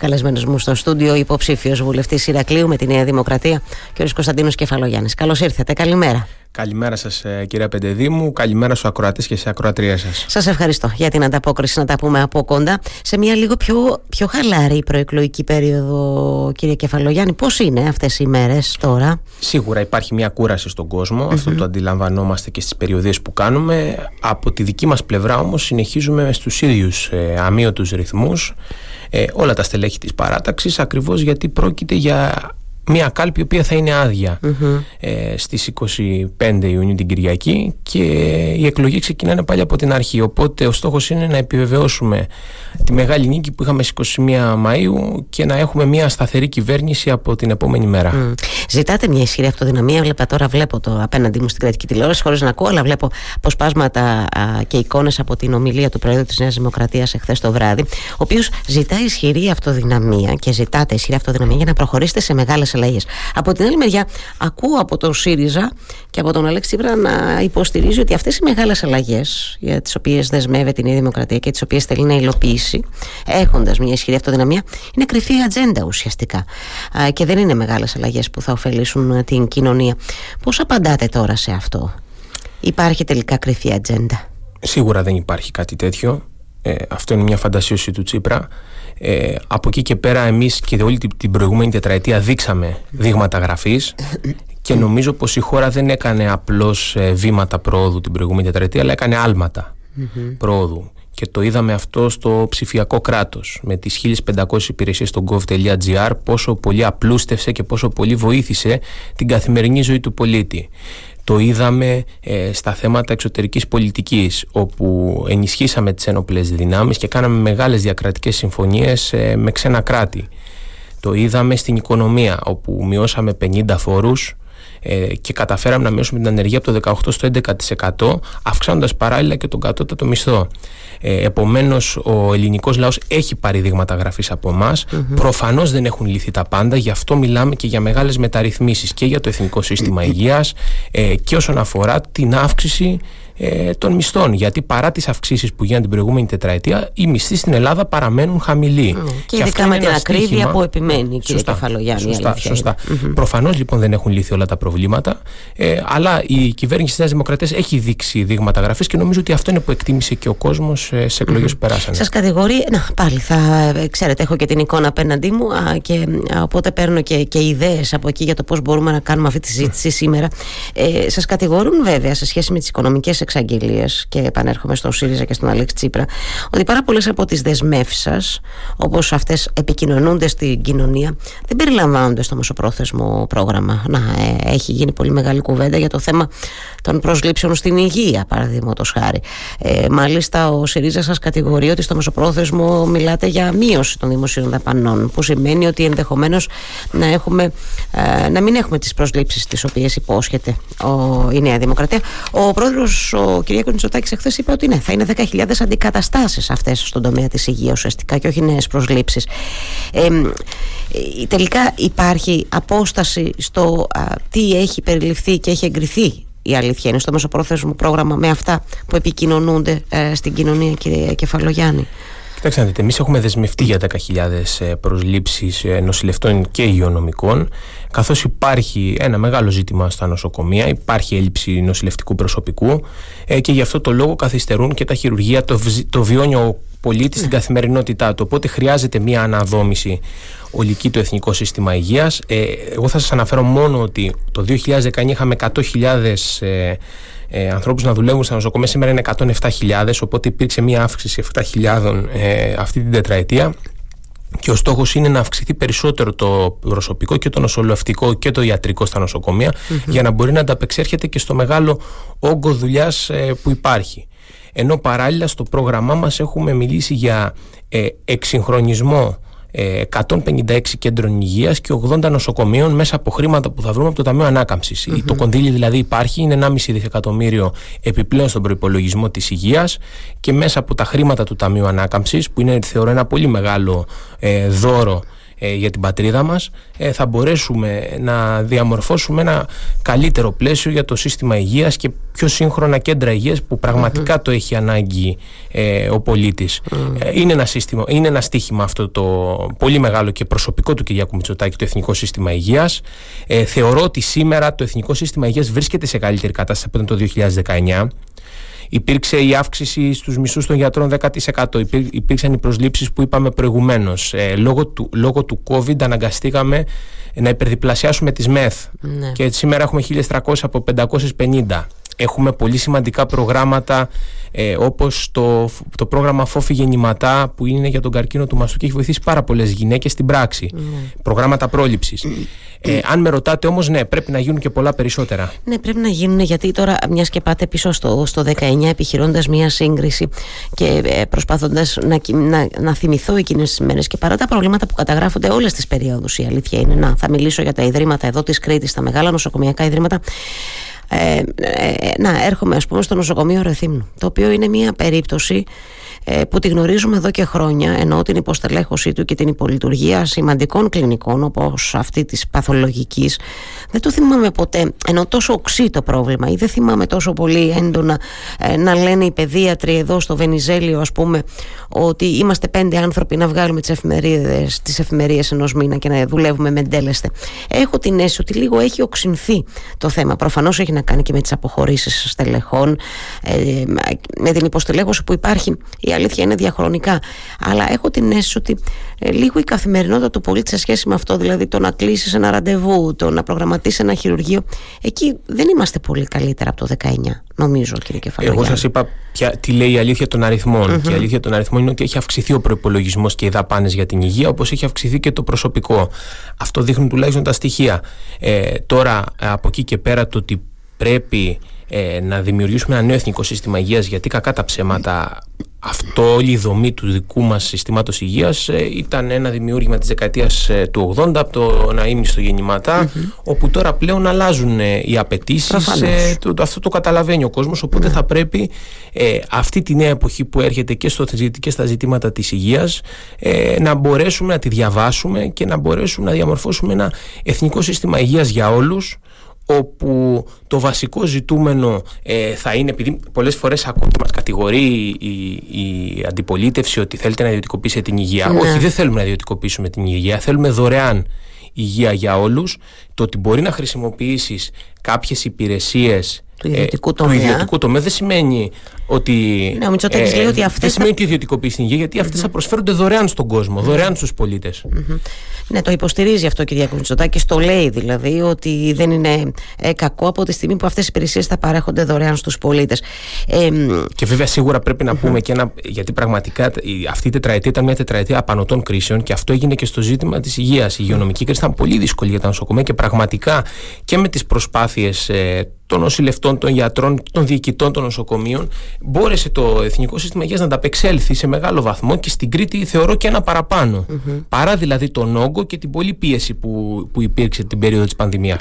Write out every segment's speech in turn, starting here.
Καλεσμένος μου στο στούντιο, υποψήφιος βουλευτής Ηρακλείου με τη Νέα Δημοκρατία, κ. Κωνσταντίνος Κεφαλογιάννης. Καλώς ήρθατε. Καλημέρα. Καλημέρα σας, ε, κυρία Πεντεδήμου. Καλημέρα στους ακροατές και σε ακροατρία σας. Σας ευχαριστώ για την ανταπόκριση να τα πούμε από κοντά. Σε μια λίγο πιο, πιο χαλαρή προεκλογική περίοδο, κύριε Κεφαλογιάννη, πώς είναι αυτές οι μέρες τώρα; Σίγουρα υπάρχει μια κούραση στον κόσμο. Αυτό το αντιλαμβανόμαστε και στις περιοδίες που κάνουμε. Από τη δική μας πλευρά όμως συνεχίζουμε στους ίδιους ε, αμύωτους ρυθμούς. Ε, όλα τα στελέχη της παράταξης ακριβώς γιατί πρόκειται για μια κάλπη η οποία θα είναι ε, στις 25 Ιουνίου την Κυριακή και οι εκλογή ξεκινάνε πάλι από την αρχή. Οπότε ο στόχος είναι να επιβεβαιώσουμε τη μεγάλη νίκη που είχαμε στις 21 Μαΐου και να έχουμε μια σταθερή κυβέρνηση από την επόμενη μέρα. Ζητάτε μια ισχυρή αυτοδυναμία, βλέπα τώρα βλέπω το απέναντί μου στην κρατική τηλεόραση χωρίς να ακούω αλλά βλέπω αποσπάσματα και εικόνες από την ομιλία του Προέδρου της Νέας Δημοκρατίας εχθές το βράδυ ο οποίος ζητά ισχυρή αυτοδυναμία και ζητάτε ισχυρή αυτοδυναμία για να προχωρήσετε σε μεγάλες από την άλλη μεριά, ακούω από τον ΣΥΡΙΖΑ και από τον Αλέξη Τσίπρα να υποστηρίζει ότι αυτές οι μεγάλες αλλαγές για τις οποίες δεσμεύεται η Νέα Δημοκρατία και τις οποίες θέλει να υλοποιήσει, έχοντας μια ισχυρή αυτοδυναμία, είναι κρυφή ατζέντα ουσιαστικά. Και δεν είναι μεγάλες αλλαγές που θα ωφελήσουν την κοινωνία. Πώς απαντάτε τώρα σε αυτό, Υπάρχει τελικά κρυφή ατζέντα; Σίγουρα δεν υπάρχει κάτι τέτοιο. Ε, αυτό είναι μια φαντασίωση του Τσίπρα. Ε, από εκεί και πέρα εμείς και όλη την προηγούμενη τετραετία δείξαμε δείγματα γραφής και νομίζω πως η χώρα δεν έκανε απλώς ε, βήματα πρόοδου την προηγούμενη τετραετία αλλά έκανε πρόοδου και το είδαμε αυτό στο ψηφιακό κράτος με τις 1500 υπηρεσίες στο gov.gr πόσο πολύ απλούστευσε και πόσο πολύ βοήθησε την καθημερινή ζωή του πολίτη. Το είδαμε ε, στα θέματα εξωτερικής πολιτικής όπου ενισχύσαμε τις ένοπλες δυνάμεις και κάναμε μεγάλες διακρατικές συμφωνίες ε, με ξένα κράτη. Το είδαμε στην οικονομία όπου μειώσαμε 50 φόρους ε, και καταφέραμε να μειώσουμε την ανεργία από το 18% στο 11% αυξάνοντας παράλληλα και τον κατώτατο μισθό. Ε, Επομένως, ο ελληνικός λαός έχει πάρει δείγματα γραφής από εμάς. Mm-hmm. Προφανώς δεν έχουν λυθεί τα πάντα, γι' αυτό μιλάμε και για μεγάλες μεταρρυθμίσεις και για το Εθνικό Σύστημα Υγείας ε, και όσον αφορά την αύξηση ε, των μισθών. Γιατί παρά τις αυξήσεις που γίνανε την προηγούμενη τετραετία, οι μισθοί στην Ελλάδα παραμένουν χαμηλοί. Mm. Και, και ειδικά με την ακρίβεια που επιμένει, κύριε Κεφαλογιάννη. Σωστά. σωστά. Mm-hmm. Προφανώς λοιπόν δεν έχουν λύθει όλα τα προβλήματα, ε, αλλά η κυβέρνηση της Νέας Δημοκρατίας έχει δείξει δείγματα γραφής και νομίζω ότι αυτό είναι που εκτίμησε και ο κόσμος ε, σε εκλογές mm-hmm. που περάσανε. Σας κατηγορεί, να πάλι θα ε, ξέρετε, έχω και την εικόνα απέναντί μου α, και α, οπότε παίρνω και, και ιδέες από εκεί για το πώς μπορούμε να κάνουμε αυτή τη συζήτηση σήμερα. Ε, Σας κατηγορούν βέβαια σε σχέση με τις οικονομικές εξαγγελίες και επανέρχομαι στον ΣΥΡΙΖΑ και στον Αλέξη Τσίπρα ότι πάρα πολλές από τις δεσμεύσεις σας, όπως αυτές επικοινωνούνται στην κοινωνία, δεν περιλαμβάνονται στο μεσοπρόθεσμο πρόγραμμα. Να, ε, έχει γίνει πολύ μεγάλη κουβέντα για το θέμα των προσλήψεων στην υγεία, παραδείγματος χάρη. Ε, μάλιστα, ο ΣΥΡΙΖΑ σας κατηγορεί ότι στο μεσοπρόθεσμο μιλάτε για μείωση των δημοσίων δαπανών, που σημαίνει ότι ενδεχομένως να, ε, να μην έχουμε τις προσλήψεις τις οποίες υπόσχεται ο, η Νέα Δημοκρατία. Ο πρόεδρος, ο κ. Μητσοτάκη, εχθές είπε ότι ναι, θα είναι 10.000 αντικαταστάσεις αυτές στον τομέα της υγείας ουσιαστικά και όχι νέες προσλήψεις. Ε, τελικά υπάρχει απόσταση στο τι έχει περιληφθεί και έχει εγκριθεί η αλήθεια είναι στο μεσοπρόθεσμο πρόγραμμα με αυτά που επικοινωνούνται ε, στην κοινωνία κύριε Κεφαλογιάννη. Κοιτάξτε, δείτε, εμείς έχουμε δεσμευτεί για 10.000 προσλήψεις ε, νοσηλευτών και υγειονομικών, καθώς υπάρχει ένα μεγάλο ζήτημα στα νοσοκομεία, υπάρχει έλλειψη νοσηλευτικού προσωπικού ε, και γι' αυτό το λόγο καθυστερούν και τα χειρουργεία, το, το βιώνει ο πολίτης στην ναι. καθημερινότητά του. Οπότε χρειάζεται μια αναδόμηση ολική του Εθνικό Σύστημα Υγείας. Ε, εγώ θα σας αναφέρω μόνο ότι το 2019 είχαμε 100.000 ε, ε, ανθρώπους να δουλεύουν στα νοσοκομεία. Σήμερα είναι 107.000 οπότε υπήρξε μια αύξηση 7.000 ε, αυτή την τετραετία. Και ο στόχος είναι να αυξηθεί περισσότερο το προσωπικό και το νοσηλευτικό και το ιατρικό στα νοσοκομεια για να μπορεί να ανταπεξέρχεται και στο μεγάλο όγκο δουλειάς ε, που υπάρχει. Ενώ παράλληλα στο πρόγραμμά μας έχουμε μιλήσει για ε, εξυγχρονισμό 156 ε, κέντρων υγείας και 80 νοσοκομείων μέσα από χρήματα που θα βρούμε από το Ταμείο Το κονδύλι δηλαδή υπάρχει, είναι 1,5 δισεκατομμύριο επιπλέον στον προπολογισμό της υγείας και μέσα από τα χρήματα του Ταμείου Ανάκαμψης που είναι θεωρώ ένα πολύ μεγάλο ε, δώρο ε, για την πατρίδα μας ε, θα μπορέσουμε να διαμορφώσουμε ένα καλύτερο πλαίσιο για το σύστημα υγείας και πιο σύγχρονα κέντρα υγείας που πραγματικα το έχει ανάγκη ε, ο πολίτης. είναι, ένα σύστημα, είναι ένα στίχημα αυτό το πολύ μεγάλο και προσωπικό του Κυριάκου Μητσοτάκη το Εθνικό Σύστημα Υγείας. θεωρώ ότι σήμερα το Εθνικό Σύστημα Υγείας βρίσκεται σε καλύτερη κατάσταση από το 2019. Υπήρξε η αύξηση στους μισούς των γιατρών 10%. Υπήρξαν οι προσλήψεις που είπαμε προηγουμένως. Ε, λόγω, του, λόγω του COVID αναγκαστήκαμε να υπερδιπλασιάσουμε τις ΜΕΘ. Ναι. Και σήμερα έχουμε 1.300 από 550. Έχουμε πολύ σημαντικά προγράμματα ε, όπως το, το πρόγραμμα Φόφη Γεννηματά που είναι για τον καρκίνο του μαστού και έχει βοηθήσει πάρα πολλές γυναίκες στην πράξη. Ναι. Προγράμματα πρόληψης. Ε, αν με ρωτάτε όμως ναι πρέπει να γίνουν και πολλά περισσότερα. Ναι πρέπει να γίνουν γιατί τώρα μιας και πάτε πίσω στο, στο 19 επιχειρώντας μια σύγκριση και ε, προσπαθώντας να, να, να θυμηθώ εκείνες τις μέρες και παρά τα προβλήματα που καταγράφονται όλες τις περιόδους η αλήθεια είναι να θα μιλήσω για τα ιδρύματα εδώ της Κρήτης, τα μεγάλα νοσοκομιακά ιδρύματα ε, ε, να έρχομαι ας πούμε στο νοσοκομείο Ρεθύμνου το οποίο είναι μια περίπτωση ε, που τη γνωρίζουμε εδώ και χρόνια ενώ την υποστελέχωσή του και την υπολειτουργία σημαντικών κλινικών όπως αυτή της παθολογικής δεν το θυμάμαι ποτέ ενώ τόσο οξύ το πρόβλημα ή δεν θυμάμαι τόσο πολύ έντονα ε, να λένε οι παιδίατροι εδώ στο Βενιζέλιο ας πούμε ότι είμαστε πέντε άνθρωποι να βγάλουμε τις εφημερίδες τις εφημερίες ενός μήνα και να δουλεύουμε με εντέλεστε έχω την αίσθηση ότι λίγο έχει οξυνθεί το θέμα. Προφανώς έχει να κάνει και με τις αποχωρήσεις στελεχών ε, με την υποστελέχωση που υπάρχει η αλήθεια είναι διαχρονικά. Αλλά έχω την αίσθηση ότι ε, λίγο η καθημερινότητα του πολίτη σε σχέση με αυτό, δηλαδή το να κλείσεις ένα ραντεβού, το να προγραμματίσεις ένα χειρουργείο, εκεί δεν είμαστε πολύ καλύτερα από το 19, νομίζω, κύριε Κεφαλαιογιάννη. Εγώ σας είπα ποια, τι λέει η αλήθεια των αριθμων Και η αλήθεια των αριθμών είναι ότι έχει αυξηθεί ο προπολογισμός και οι δαπάνες για την υγεία, όπως έχει αυξηθεί και το προσωπικό. Αυτό δείχνουν τουλάχιστον τα στοιχεία. Ε, τώρα, από εκεί και πέρα, το ότι πρέπει ε, να δημιουργήσουμε ένα νέο εθνικό σύστημα υγείας γιατί κακά τα ψέματα αυτό όλη η δομή του δικού μας συστήματος υγείας ε, ήταν ένα δημιούργημα της δεκαετίας ε, του 80 από το να είναι στο γεννηματα όπου τώρα πλέον αλλάζουν οι απαιτήσεις. το, αυτό το καταλαβαίνει ο κόσμος οπότε ναι. θα πρέπει αυτή τη νέα εποχή που έρχεται και, στο, και στα ζητήματα της υγείας να μπορέσουμε να τη διαβάσουμε και να μπορέσουμε να διαμορφώσουμε ένα εθνικό σύστημα υγείας για όλους όπου το βασικό ζητούμενο ε, θα είναι, επειδή πολλές φορές ακούω μας κατηγορεί η, η, αντιπολίτευση ότι θέλετε να ιδιωτικοποιήσετε την υγεία. Ναι. Όχι, δεν θέλουμε να ιδιωτικοποιήσουμε την υγεία, θέλουμε δωρεάν υγεία για όλους. Το ότι μπορεί να χρησιμοποιήσεις κάποιες υπηρεσίες του ιδιωτικού τομέα. Του ιδιωτικού τομέα δεν σημαίνει ότι. Ναι, ο ε, λέει ότι αυτές. Δεν σημαίνει ότι ιδιωτικοποιεί την υγεία, γιατί αυτές θα προσφέρονται δωρεάν στον κόσμο, δωρεάν στους πολίτες. Ναι, το υποστηρίζει αυτό ο κ. Μητσοτάκη. Το λέει δηλαδή ότι δεν είναι ε, κακό από τη στιγμή που αυτές οι υπηρεσίες θα παρέχονται δωρεάν στους πολίτες. Ε, και βέβαια σίγουρα πρέπει να πούμε και ένα. Γιατί πραγματικά αυτή η τετραετία ήταν μια τετραετία απανοτών κρίσεων και αυτό έγινε και στο ζήτημα της υγείας. Η υγειονομική κρίση ήταν πολύ δύσκολη για τα νοσοκομεία και πραγματικά και με τις προσπάθειες ε, των νοσηλευτών, των γιατρών, των διοικητών των νοσοκομείων, μπόρεσε το Εθνικό Σύστημα Υγείας να ανταπεξέλθει σε μεγάλο βαθμό και στην Κρήτη θεωρώ και ένα Παρά δηλαδή τον όγκο και την πολλή πίεση που, που υπήρξε την περίοδο της πανδημια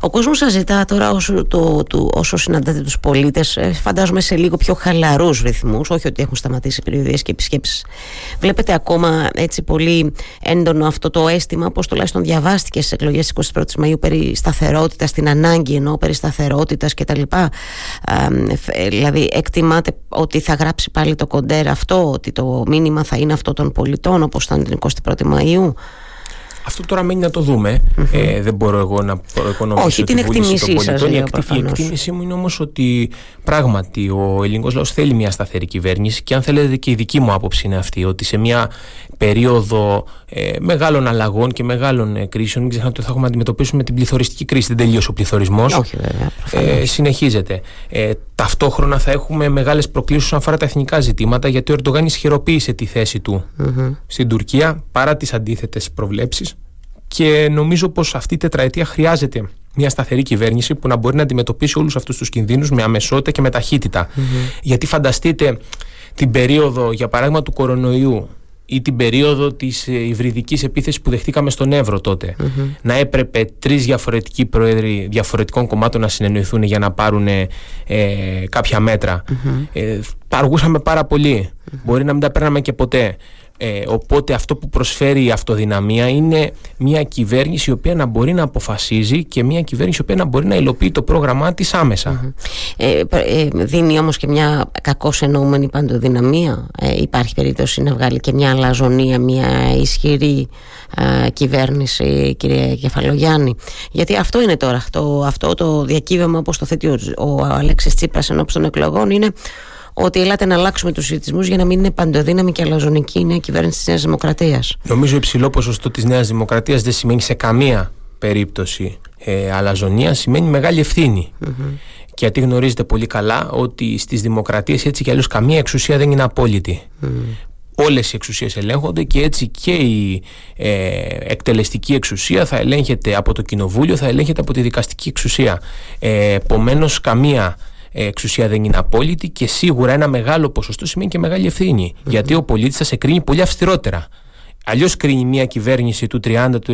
Ο κόσμος σας ζητά τώρα, όσο, το, το, όσο συναντάτε τους πολίτες, ε, φαντάζομαι σε λίγο πιο χαλαρούς ρυθμούς, όχι ότι έχουν σταματήσει περιοδίες και επισκέψεις. Βλέπετε ακόμα έτσι πολύ έντονο αυτό το αίσθημα, όπω τουλάχιστον διαβάστηκε στις εκλογές της 21η Μαου περί σταθερότητας, στην ανάγκη ενώ περί σταθερότητας κτλ. Ε, δηλαδή, εκτιμάτε ότι θα γράψει πάλι το κοντέρ αυτό, ότι το μήνυμα θα είναι αυτό των πολιτών, όπως ήταν την 21η Μαου. Αυτό τώρα μένει να το δούμε. Ε, δεν μπορώ εγώ να προοικονομήσω Όχι, την εκτίμησή σας. Η, η εκτίμησή μου είναι όμως ότι πράγματι ο ελληνικός λαός θέλει μια σταθερή κυβέρνηση και αν θέλετε και η δική μου άποψη είναι αυτή, ότι σε μια περίοδο ε, μεγάλων αλλαγών και μεγάλων ε, κρίσεων, μην ξεχνάτε ότι θα έχουμε να αντιμετωπίσουμε την πληθωριστική κρίση. Δεν τελείωσε ο πληθωρισμός. Όχι, βέβαια. Ε, συνεχίζεται. Ε, ταυτόχρονα θα έχουμε μεγάλες προκλήσεις όσον αφορά τα εθνικά ζητήματα, γιατί ο Ερντογάν ισχυροποίησε τη θέση του στην Τουρκία παρά τις αντίθετες προβλέψεις. Και νομίζω πως αυτή η τετραετία χρειάζεται μια σταθερή κυβέρνηση που να μπορεί να αντιμετωπίσει όλους αυτούς τους κινδύνους με αμεσότητα και με ταχυτητα Γιατί φανταστείτε την περίοδο, για παράδειγμα, του κορονοϊού ή την περίοδο της ε, υβριδικής επίθεσης που δεχτήκαμε στον Εύρο τότε να έπρεπε τρεις διαφορετικοί πρόεδροι διαφορετικών κομμάτων να συνεννοηθούν για να πάρουν ε, κάποια μέτρα. Ε, αργούσαμε πάρα πολύ. Μπορεί να μην τα παίρναμε και ποτέ. Ε, οπότε αυτό που προσφέρει η αυτοδυναμία είναι μια κυβέρνηση η οποία να μπορεί να αποφασίζει και μια κυβέρνηση η οποία να μπορεί να υλοποιεί το πρόγραμμά της αμεσα ε, ε, δίνει όμως και μια κακώς εννοούμενη παντοδυναμία. Ε, υπάρχει περίπτωση να βγάλει και μια αλαζονία, μια ισχυρή κυβέρνηση κυρία Κεφαλογιάννη. Γιατί αυτό είναι τώρα, αυτό, αυτό το διακύβευμα όπως το θέτει ο, ο Αλέξης Τσίπρας ενώπιση των εκλογών είναι ότι ελάτε να αλλάξουμε τους συζητισμού για να μην είναι παντοδύναμη και αλαζονική η νέα κυβέρνηση της Νέας Δημοκρατίας. Νομίζω υψηλό ποσοστό της Νέας Δημοκρατίας δεν σημαίνει σε καμία περίπτωση ε, αλαζονία, σημαίνει μεγάλη ευθύνη. Mm-hmm. Γιατί γνωρίζετε πολύ καλά ότι στις δημοκρατίες έτσι κι αλλιώς καμία εξουσία δεν είναι απόλυτη. Mm. Όλες οι εξουσίες ελέγχονται και έτσι και η ε, εκτελεστική εξουσία θα ελέγχεται από το κοινοβούλιο, θα ελέγχεται από τη δικαστική εξουσία. Ε, Επομένως, καμία εξουσία δεν είναι απόλυτη και σίγουρα ένα μεγάλο ποσοστό σημαίνει και μεγάλη Γιατί ο πολίτης θα σε κρίνει πολύ αυστηρότερα. Αλλιώς κρίνει μια κυβέρνηση του 30, του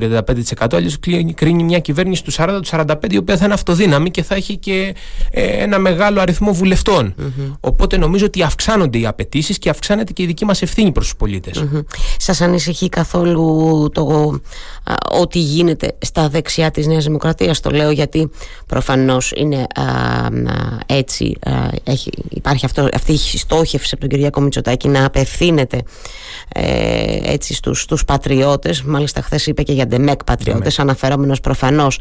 35%, αλλιώς κρίνει μια κυβέρνηση του 40, του 45, η οποία θα είναι αυτοδύναμη και θα έχει και ε, ένα μεγάλο αριθμό Οπότε νομίζω ότι αυξάνονται οι απαιτήσεις και αυξάνεται και η δική μας ευθύνη προς τους πολίτες. Mm-hmm. Σας ανησυχεί καθόλου το ό,τι γίνεται στα δεξιά της Νέας Δημοκρατίας; Το λέω γιατί προφανώς είναι έτσι. έχει, υπάρχει αυτό, αυτή η στόχευση από τον Κυριακό Μητσοτάκη να απευθύνεται ε, έτσι στους στους πατριώτες. Μάλιστα χθες είπε και για ντεμεκ πατριώτες αναφερόμενος προφανώς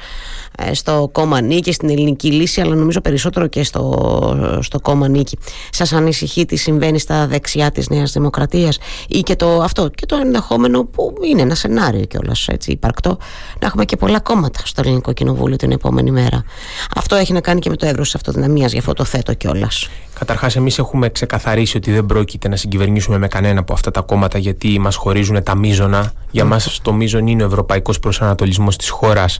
ε, στο κόμμα Νίκη στην ελληνική λύση αλλά νομίζω περισσότερο και στο, στο κόμμα Νίκη. Σας ανησυχεί τι συμβαίνει στα δεξιά της Νέας Δημοκρατίας ή και το αυτό και το ενδεχόμενο που είναι ένα σενάριο κιόλας έτσι υπαρκτό να έχουμε και πολλά κόμματα στο ελληνικό κοινοβούλιο την επόμενη μέρα. Αυτό έχει να κάνει και με το εύρος της αυτοδυναμίας γι' αυτό το θέτω κιόλας. Καταρχάς, εμείς έχουμε ξεκαθαρίσει ότι δεν πρόκειται να συγκυβερνήσουμε με κανένα από αυτά τα κόμματα γιατί μας χωρίζουν τα μείζωνα. Για μας το μείζον είναι ο ευρωπαϊκός προσανατολισμός της χώρας.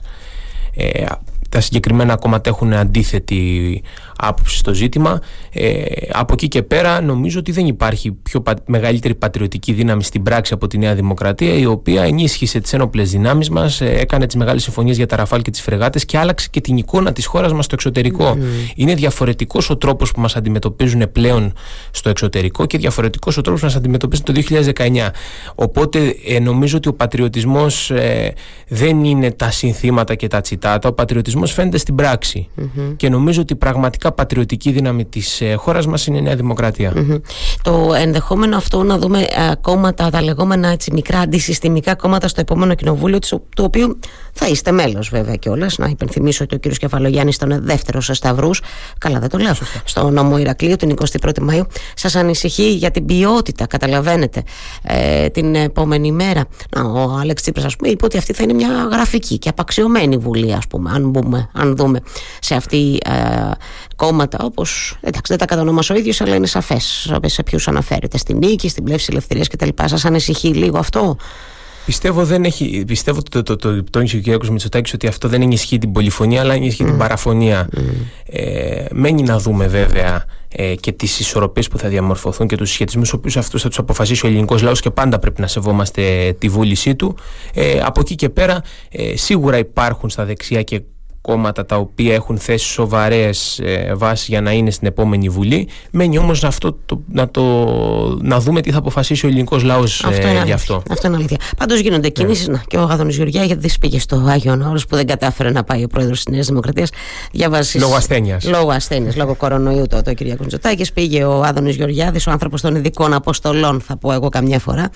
Ε, τα συγκεκριμένα κόμματα έχουν αντίθετη άποψη στο ζήτημα. Ε, από εκεί και πέρα νομίζω ότι δεν υπάρχει πιο μεγαλύτερη πατριωτική δύναμη στην πράξη από τη Νέα Δημοκρατία η οποία ενίσχυσε τις ένοπλες δυνάμεις μας, ε, έκανε τις μεγάλες συμφωνίες για τα ραφάλ και τις φρεγάτες και άλλαξε και την εικόνα της χώρας μας στο εξωτερικό. Είναι διαφορετικός ο τρόπος που μας αντιμετωπίζουν πλέον στο εξωτερικό και διαφορετικός ο τρόπος που μας αντιμετωπίζουν το 2019. Οπότε ε, νομίζω ότι ο πατριωτισμός ε, δεν είναι τα συνθήματα και τα τσιτάτα. Ο πατριωτισμός φαίνεται στην πραξη Και νομίζω ότι πραγματικά πατριωτική δύναμη της ε, χώρας μας είναι η Νέα Το ενδεχόμενο αυτό να δούμε ε, κόμματα, τα λεγόμενα έτσι, μικρά αντισυστημικά κόμματα στο επόμενο κοινοβούλιο, του οποίου θα είστε μέλος βέβαια κιόλας. Να υπενθυμίσω ότι ο κ. Κεφαλογιάννης ήταν δεύτερος σε Σταυρούς. Καλά, δεν το λέω. Στο νόμο Ηρακλείου την 21η Μαου. Σας ανησυχεί για την ποιότητα, καταλαβαίνετε, ε, την επόμενη μέρα. Να, ο Άλεξ Τσίπρας, ας πούμε, είπε ότι αυτή θα είναι μια γραφική και απαξιωμένη βουλή, ας πούμε, αν, μπούμε, αν δούμε σε αυτή ε, κόμματα όπως. Εντάξει, δεν τα κατονομάσω ο ίδιος, αλλά είναι σαφές σε ποιους αναφέρεται. Στην νίκη, στην πλεύση ελευθερίας κτλ. Σας ανησυχεί λίγο αυτό; Πιστεύω, δεν έχει, πιστεύω το, το, το, το, το ο κ. Μητσοτάκης ότι αυτό δεν ενισχύει την πολυφωνία αλλά ενισχύει mm. την παραφωνία. Mm. Ε, μένει να δούμε βέβαια ε, και τις ισορροπίες που θα διαμορφωθούν και τους συσχετισμού, ο οποίους αυτούς θα τους αποφασίσει ο ελληνικός λαός και πάντα πρέπει να σεβόμαστε τη βούλησή του. Ε, από εκεί και πέρα, ε, σίγουρα υπάρχουν στα δεξιά και κόμματα τα οποία έχουν θέσει σοβαρές ε, βάσεις για να είναι στην επόμενη Βουλή. Μένει όμως αυτό να, το, να δούμε τι θα αποφασίσει ο ελληνικός λαός ε, γι' αυτό. Αυτό είναι αλήθεια. Πάντως γίνονται ναι. κινήσεις. Να, και ο Άδωνη Γεωργιά, γιατί δεν πήγε στο Άγιο Όρος που δεν κατάφερε να πάει ο πρόεδρος της Νέας Δημοκρατίας. Λόγω ασθένειας. Λόγω ασθένειας, λόγω κορονοϊού το, το κ. Κουντζοτάκη. Πήγε ο Άδωνη Γεωργιάδης, ο άνθρωπος των ειδικών αποστολών, θα πω εγώ καμιά φορά.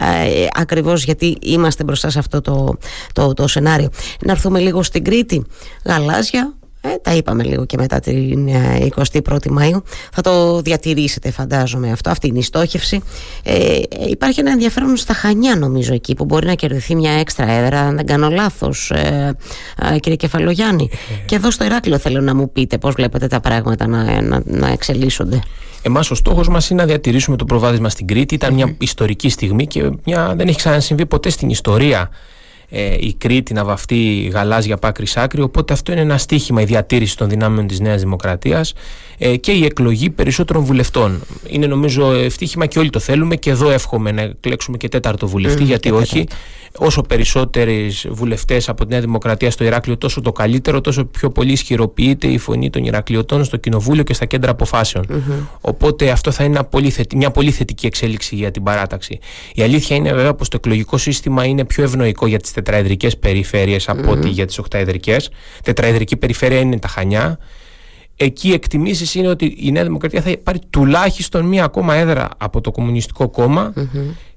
Ε, Ακριβώς γιατί είμαστε μπροστά σε αυτό το, το, το σενάριο. Να έρθουμε λίγο στην Κρήτη γαλάζια. Ε, τα είπαμε λίγο και μετά την 21η ε, Μαΐου. Θα το διατηρήσετε φαντάζομαι αυτό αυτή είναι η στόχευση. Ε, υπάρχει ένα ενδιαφέρον στα Χανιά νομίζω εκεί που μπορεί να κερδιθεί μια έξτρα έδρα αν δεν κάνω λάθος ε, ε, κύριε Κεφαλογιάννη. Ε. και εδώ στο Ηράκλειο θέλω να μου πείτε πώς βλέπετε τα πράγματα να, να, να εξελίσσονται. Εμάς ο στόχος μας είναι να διατηρήσουμε το προβάδισμα στην Κρήτη. Ήταν μια ιστορική στιγμή και μια, δεν έχει ξανασυμβεί ποτέ στην ιστορία ε, η Κρήτη να βαφτεί γαλάζια πάκρι άκρη. Οπότε αυτό είναι ένα στίχημα η διατήρηση των δυνάμεων της Νέας Δημοκρατίας ε, και η εκλογή περισσότερων βουλευτών. Είναι νομίζω ευτύχημα και όλοι το θέλουμε και εδώ εύχομαι να εκλέξουμε και τέταρτο βουλευτή, γιατί όχι. όσο περισσότεροι βουλευτές από τη Νέα Δημοκρατία στο Ηράκλειο, τόσο το καλύτερο, τόσο πιο πολύ ισχυροποιείται η φωνή των Ηρακλειωτών στο Κοινοβούλιο και στα κέντρα Οπότε αυτό θα είναι μια πολύ θετική εξέλιξη για την παράταξη. Η αλήθεια είναι βέβαια πως το εκλογικό σύστημα είναι πιο ευνοϊκό για τις τετραεδρικές περιφέρειες από ότι για τις οχταεδρικέ. Τετραεδρική περιφέρεια είναι τα Χανιά. Εκεί οι εκτιμήσεις είναι ότι η Νέα Δημοκρατία θα πάρει τουλάχιστον μία ακόμα έδρα από το Κομμουνιστικό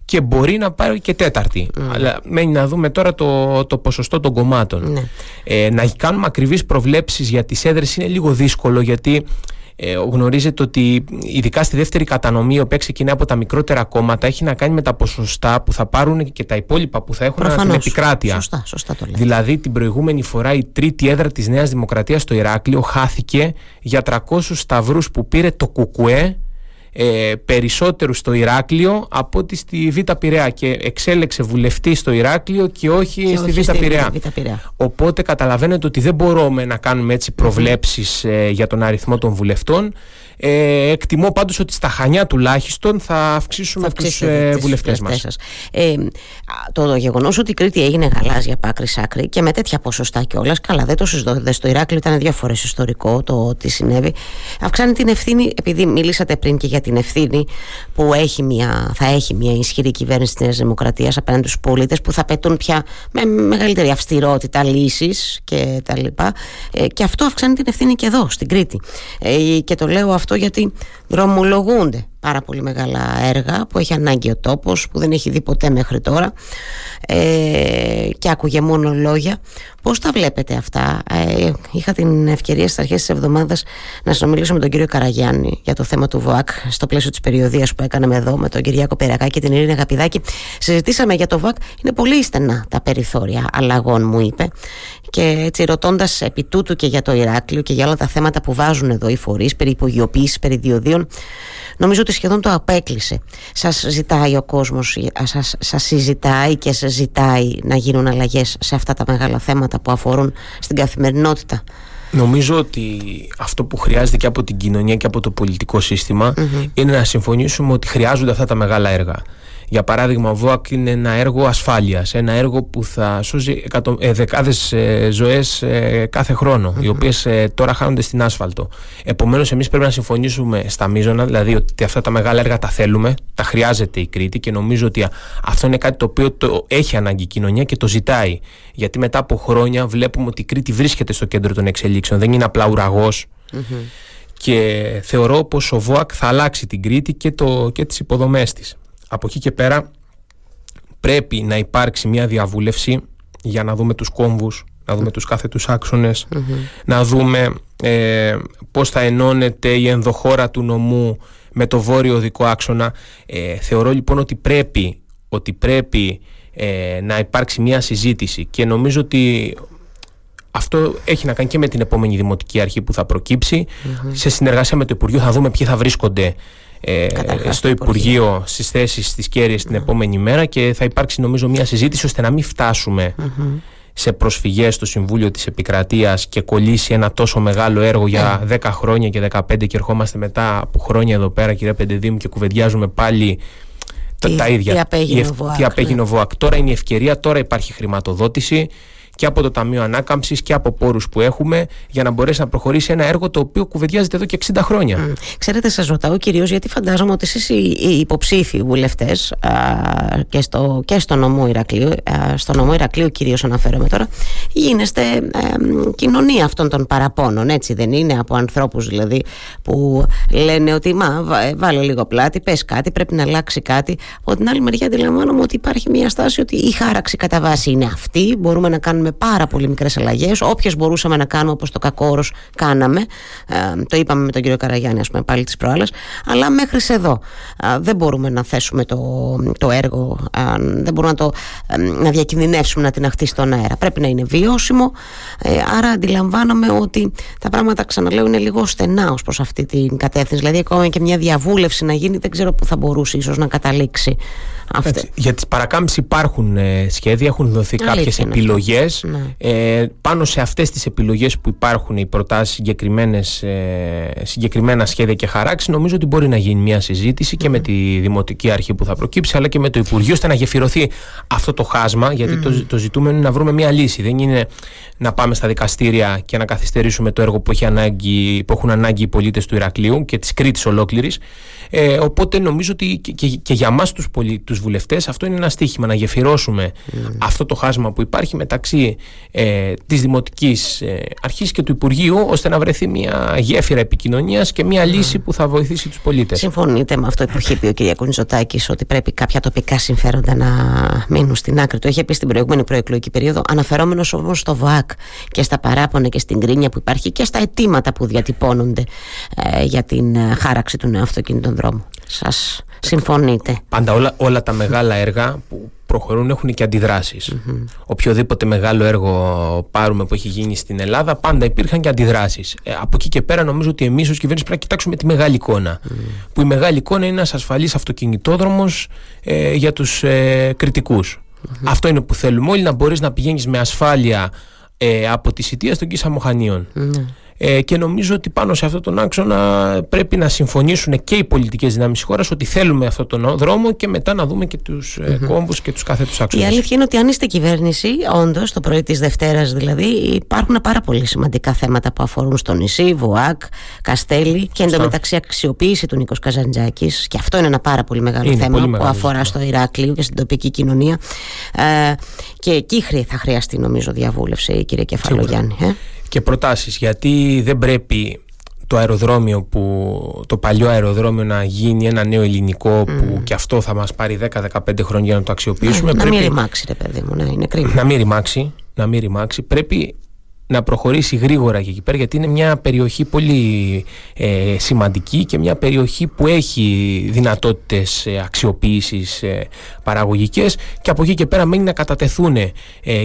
και μπορεί να πάρει και τέταρτη. Αλλά μένει να δούμε τώρα το, το ποσοστό των κομμάτων. Ναι. Ε, να κάνουμε ακριβείς προβλέψεις για τις έδρες είναι λίγο δύσκολο γιατί ε, γνωρίζετε ότι ειδικά στη δεύτερη κατανομή, η οποία ξεκινάει από τα μικρότερα κόμματα, έχει να κάνει με τα ποσοστά που θα πάρουν και τα υπόλοιπα που θα έχουν Προφανώς. την επικράτεια. Σωστά, σωστά το λέτε. Δηλαδή, την προηγούμενη φορά η τρίτη έδρα της Νέας Δημοκρατίας στο Ηράκλειο χάθηκε για 300 σταυρούς που πήρε το Κουκουέ ε, περισσότερου στο Ηράκλειο από ότι στη Β' Πειραιά και εξέλεξε βουλευτή στο Ηράκλειο και όχι στη Β' Πειραιά. Οπότε καταλαβαίνετε ότι δεν μπορούμε να κάνουμε έτσι προβλέψεις ε, για τον αριθμό των βουλευτών ε, εκτιμώ πάντως ότι στα Χανιά τουλάχιστον θα αυξήσουμε θα τους ε, βουλευτές μας. Ε, το γεγονός ότι η Κρήτη έγινε γαλάζια από άκρη άκρη και με τέτοια ποσοστά κιόλας, καλά δεν το συζητώ, στο Ηράκλειο ήταν δύο φορές ιστορικό το τι συνέβη, αυξάνει την ευθύνη, επειδή μιλήσατε πριν και για την ευθύνη που έχει μια, θα έχει μια ισχυρή κυβέρνηση της Νέας Δημοκρατίας απέναντι στους πολίτες που θα πετούν πια με μεγαλύτερη αυστηρότητα λύσεις και τα λοιπά. Ε, και αυτό αυξάνει την ευθύνη και εδώ στην Κρήτη. Ε, και το λέω αυτό γιατί δρομολογούνται πάρα πολύ μεγάλα έργα που έχει ανάγκη ο τόπος που δεν έχει δει ποτέ μέχρι τώρα. Ε, και άκουγε μόνο λόγια. Πώς τα βλέπετε αυτά; Ε, είχα την ευκαιρία στις αρχές της εβδομάδας να συνομιλήσω με τον κύριο Καραγιάννη για το θέμα του ΒΟΑΚ στο πλαίσιο της περιοδίας που έκαναμε εδώ με τον Κυριάκο Περακά και την Ειρήνη Αγαπηδάκη. Συζητήσαμε για το ΒΟΑΚ. Είναι πολύ στενά τα περιθώρια αλλαγών μου είπε. Και έτσι ρωτώντας επί τούτου και για το Ηράκλειο και για όλα τα θέματα που βάζουν εδώ οι φορείς περί υπογειοποίησης, περί διοδίων νομίζω ότι σχεδόν το απέκλεισε. Σας ζητάει ο κόσμος, σας, σας συζητάει και σας ζητάει να γίνουν αλλαγές σε αυτά τα μεγάλα θέματα που αφορούν στην καθημερινότητα. Νομίζω ότι αυτό που χρειάζεται και από την κοινωνία και από το πολιτικό είναι να συμφωνήσουμε ότι χρειάζονται αυτά τα μεγάλα έργα. Για παράδειγμα, ο ΒΟΑΚ είναι ένα έργο ασφάλειας. Ένα έργο που θα σώζει ε, δεκάδες ε, ζωές ε, κάθε οι οποίες ε, τώρα χάνονται στην άσφαλτο. Επομένως, εμείς πρέπει να συμφωνήσουμε στα μείζωνα, δηλαδή ότι αυτά τα μεγάλα έργα τα θέλουμε, τα χρειάζεται η Κρήτη και νομίζω ότι αυτό είναι κάτι το οποίο το έχει ανάγκη η κοινωνία και το ζητάει. Γιατί μετά από χρόνια βλέπουμε ότι η Κρήτη βρίσκεται στο κέντρο των εξελίξεων. Δεν είναι απλά Και θεωρώ πως ο ΒΟΑΚ θα αλλάξει την Κρήτη και, το, και τις υποδομές της από εκεί και πέρα πρέπει να υπάρξει μια διαβούλευση για να δούμε τους κόμβους, να δούμε τους κάθετους να δούμε ε, πώς θα ενώνεται η ενδοχώρα του νομού με το βόρειο δικό άξονα. Ε, θεωρώ λοιπόν ότι πρέπει, ότι πρέπει ε, να υπάρξει μια συζήτηση και νομίζω ότι αυτό έχει να κάνει και με την επόμενη δημοτική αρχή που θα προκυψει Σε συνεργασία με το Υπουργείο θα δούμε ποιοι θα βρίσκονται ε, στο Υπουργείο στις θέσεις της κέρια την επόμενη μέρα και θα υπάρξει νομίζω μια συζήτηση ώστε να μην φτασουμε σε προσφυγές στο Συμβούλιο της Επικρατείας και κολλήσει ένα τόσο μεγάλο έργο για 10 χρόνια και 15 και ερχόμαστε μετά από χρόνια εδώ πέρα κύριε Πεντεδίμου και κουβεντιάζουμε πάλι τα, τα ίδια. Τι απέγινε ο ΒΟΑΚ. Τώρα είναι η ευκαιρία, τώρα υπάρχει χρηματοδότηση και από το Ταμείο Ανάκαμψης και από πόρους που έχουμε για να μπορέσει να προχωρήσει ένα έργο το οποίο κουβεντιάζεται εδώ και 60 χρόνια. Mm. Ξέρετε, σας ρωτάω κυρίως γιατί φαντάζομαι ότι εσείς οι υποψήφοι βουλευτές και, στο, και στο νομό Ηρακλείου, στο νομό Ηρακλείου κυρίως αναφέρομαι τώρα, γίνεστε κοινωνία αυτών των παραπώνων, έτσι δεν είναι, από ανθρώπους δηλαδή που λένε ότι μα βάλε λίγο πλάτη, πες κάτι, πρέπει να αλλάξει κάτι. Από την άλλη μεριά αντιλαμβάνομαι ότι υπάρχει μια στάση ότι η χάραξη κατά βάση είναι αυτή, μπορούμε να κάνουμε με πάρα πολύ μικρές αλλαγές. Όποιες μπορούσαμε να κάνουμε, όπως το κακόρο, κάναμε. Ε, το είπαμε με τον κύριο Καραγιάννη, ας πούμε, πάλι της προάλλας. Αλλά μέχρι εδώ ε, δεν μπορούμε να θέσουμε το, το έργο, ε, δεν μπορούμε να το να διακινδυνεύσουμε να την αχθεί στον αέρα. Πρέπει να είναι βιώσιμο. άρα αντιλαμβάνομαι ότι τα πράγματα, ξαναλέω, είναι λίγο στενά ως προς αυτή την κατεύθυνση. Δηλαδή, ακόμα και μια διαβούλευση να γίνει, δεν ξέρω πού θα μπορούσε ίσως να καταλήξει. για τις παρακάμψεις υπάρχουν σχέδια, έχουν δοθεί κάποιες επιλογές Ναι. Ε, πάνω σε αυτές τις επιλογές που υπάρχουν, οι προτάσεις ε, συγκεκριμένα σχέδια και χαράξεις, νομίζω ότι μπορεί να γίνει μια συζήτηση και με τη Δημοτική Αρχή που θα προκύψει, αλλά και με το Υπουργείο, ώστε να γεφυρωθεί αυτό το χάσμα. Γιατί το, το ζητούμενο είναι να βρούμε μια λύση. Δεν είναι να πάμε στα δικαστήρια και να καθυστερήσουμε το έργο που, έχει ανάγκη, που έχουν ανάγκη οι πολίτες του Ηρακλείου και της Κρήτης ολόκληρης. Ε, οπότε νομίζω ότι και, και, για εμά τους τους βουλευτές αυτό είναι ένα στίχημα να γεφυρώσουμε αυτό το χάσμα που υπάρχει μεταξύ ε, της Δημοτικής ε, Αρχής και του Υπουργείου, ώστε να βρεθεί μια γέφυρα επικοινωνίας και μια λύση που θα βοηθήσει τους πολίτες. Συμφωνείτε με αυτό που είχε πει ο κ. Μητσοτάκη, ότι πρέπει κάποια τοπικά συμφέροντα να μείνουν στην άκρη. Το είχε πει στην προηγούμενη προεκλογική περίοδο, αναφερόμενος όμως στο ΒΟΑΚ και στα παράπονα και στην κρίνια που υπάρχει και στα αιτήματα που διατυπώνονται ε, για την ε, χάραξη του νέου αυτοκίνητων δρόμου. Σας συμφωνείτε. Πάντα όλα, όλα τα μεγάλα έργα που προχωρούν έχουν και αντιδρασεις Οποιοδήποτε μεγάλο έργο πάρουμε που έχει γίνει στην Ελλάδα, πάντα υπήρχαν και αντιδράσεις. Ε, από εκεί και πέρα, νομίζω ότι εμείς ως κυβέρνηση πρέπει να κοιτάξουμε τη μεγάλη Που η μεγάλη εικόνα είναι ένας ασφαλής αυτοκινητόδρομος ε, για τους ε, κριτικούς. Αυτό είναι που θέλουμε όλοι, να μπορείς να πηγαίνεις με ασφάλεια ε, από τη Σιτία στον Κίσα Μοχανίων. Ναι. Ε, και νομίζω ότι πάνω σε αυτόν τον άξονα πρέπει να συμφωνήσουν και οι πολιτικές δυνάμεις της χώρας ότι θέλουμε αυτόν τον δρόμο και μετά να δούμε και τους mm-hmm. κόμπου και τους κάθετου άξονες. Η αλήθεια είναι ότι αν είστε κυβέρνηση, όντως το πρωί της Δευτέρας δηλαδή, υπάρχουν πάρα πολύ σημαντικά θέματα που αφορούν στο νησί, Βουάκ, Καστέλη και εντωμεταξύ αξιοποίηση του Νίκος Καζαντζάκης. Και αυτό είναι ένα πάρα πολύ μεγάλο θέμα που αφορά στο Ηράκλειο και στην τοπική κοινωνία. Ε, και εκεί θα χρειαστεί νομίζω διαβούλευση, κύριε Κεφαλογιάννη. Ε; Και προτάσεις γιατί δεν πρέπει το αεροδρόμιο που, το παλιό αεροδρόμιο να γίνει ένα νέο ελληνικό που και αυτό θα μας πάρει 10-15 χρόνια για να το αξιοποιήσουμε. Να, πρέπει, να μην ρημάξει ρε παιδί μου, ναι, είναι κρίμα. Να μην ρημάξει, να μην ρημάξει. Πρέπει να προχωρήσει γρήγορα και εκεί πέρα γιατί είναι μια περιοχή πολύ ε, σημαντική και μια περιοχή που έχει δυνατότητες ε, αξιοποίησης ε, παραγωγικές. Και από εκεί και πέρα μένει να κατατεθούν ε,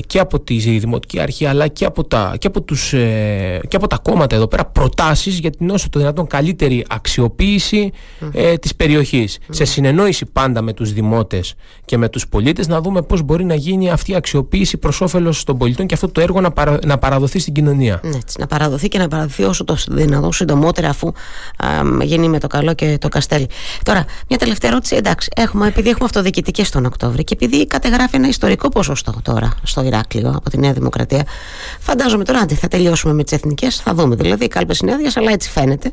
και από τη Δημοτική Αρχή αλλά και από τα, και από τους, ε, και από τα κόμματα εδώ πέρα προτάσεις για την όσο το δυνατόν καλύτερη αξιοποίηση ε, της περιοχής. Σε συνεννόηση πάντα με τους δημότες και με τους πολίτες να δούμε πώς μπορεί να γίνει αυτή η αξιοποίηση προς όφελος των πολιτών και αυτό το έργο να, παρα, να παραδοθεί στην κοινωνία. Ναι, έτσι, να παραδοθεί και να παραδοθεί όσο το δυνατόν συντομότερα αφού α, γίνει με το καλό και το καστέλι. Τώρα, μια τελευταία ερώτηση. Εντάξει, έχουμε, επειδή έχουμε αυτοδιοικητικέ τον Οκτώβρη και επειδή κατεγράφει ένα ιστορικό ποσοστό τώρα στο Ηράκλειο από τη Νέα Δημοκρατία, φαντάζομαι τώρα αν θα τελειώσουμε με τις εθνικές, θα δούμε δηλαδή οι κάλπες είναι αλλά έτσι φαίνεται.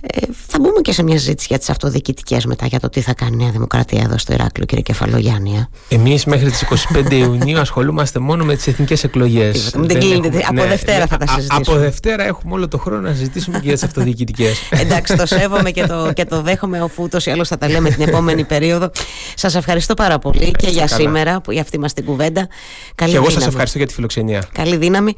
Ε, θα μπούμε και σε μια συζήτηση για τις αυτοδιοικητικές μετά για το τι θα κάνει η Νέα Δημοκρατία εδώ στο Ηράκλειο, κύριε Κεφαλογιάννη. Εμείς μέχρι τις 25 Ιουνίου ασχολούμαστε μόνο με τις εθνικές εκλογές. Δεν κλείνεται. Από ναι, Δευτέρα ναι, θα τα συζητήσουμε. Από Δευτέρα έχουμε όλο το χρόνο να συζητήσουμε και για τις αυτοδιοικητικές. Εντάξει, το σέβομαι και το, και το δέχομαι, αφού ούτω ή άλλως θα τα λέμε την επόμενη περίοδο. Σας ευχαριστώ πάρα πολύ και για σήμερα, που για αυτή μας την κουβέντα. Καλή και εγώ σας ευχαριστώ για τη φιλοξενία. Καλή δύναμη.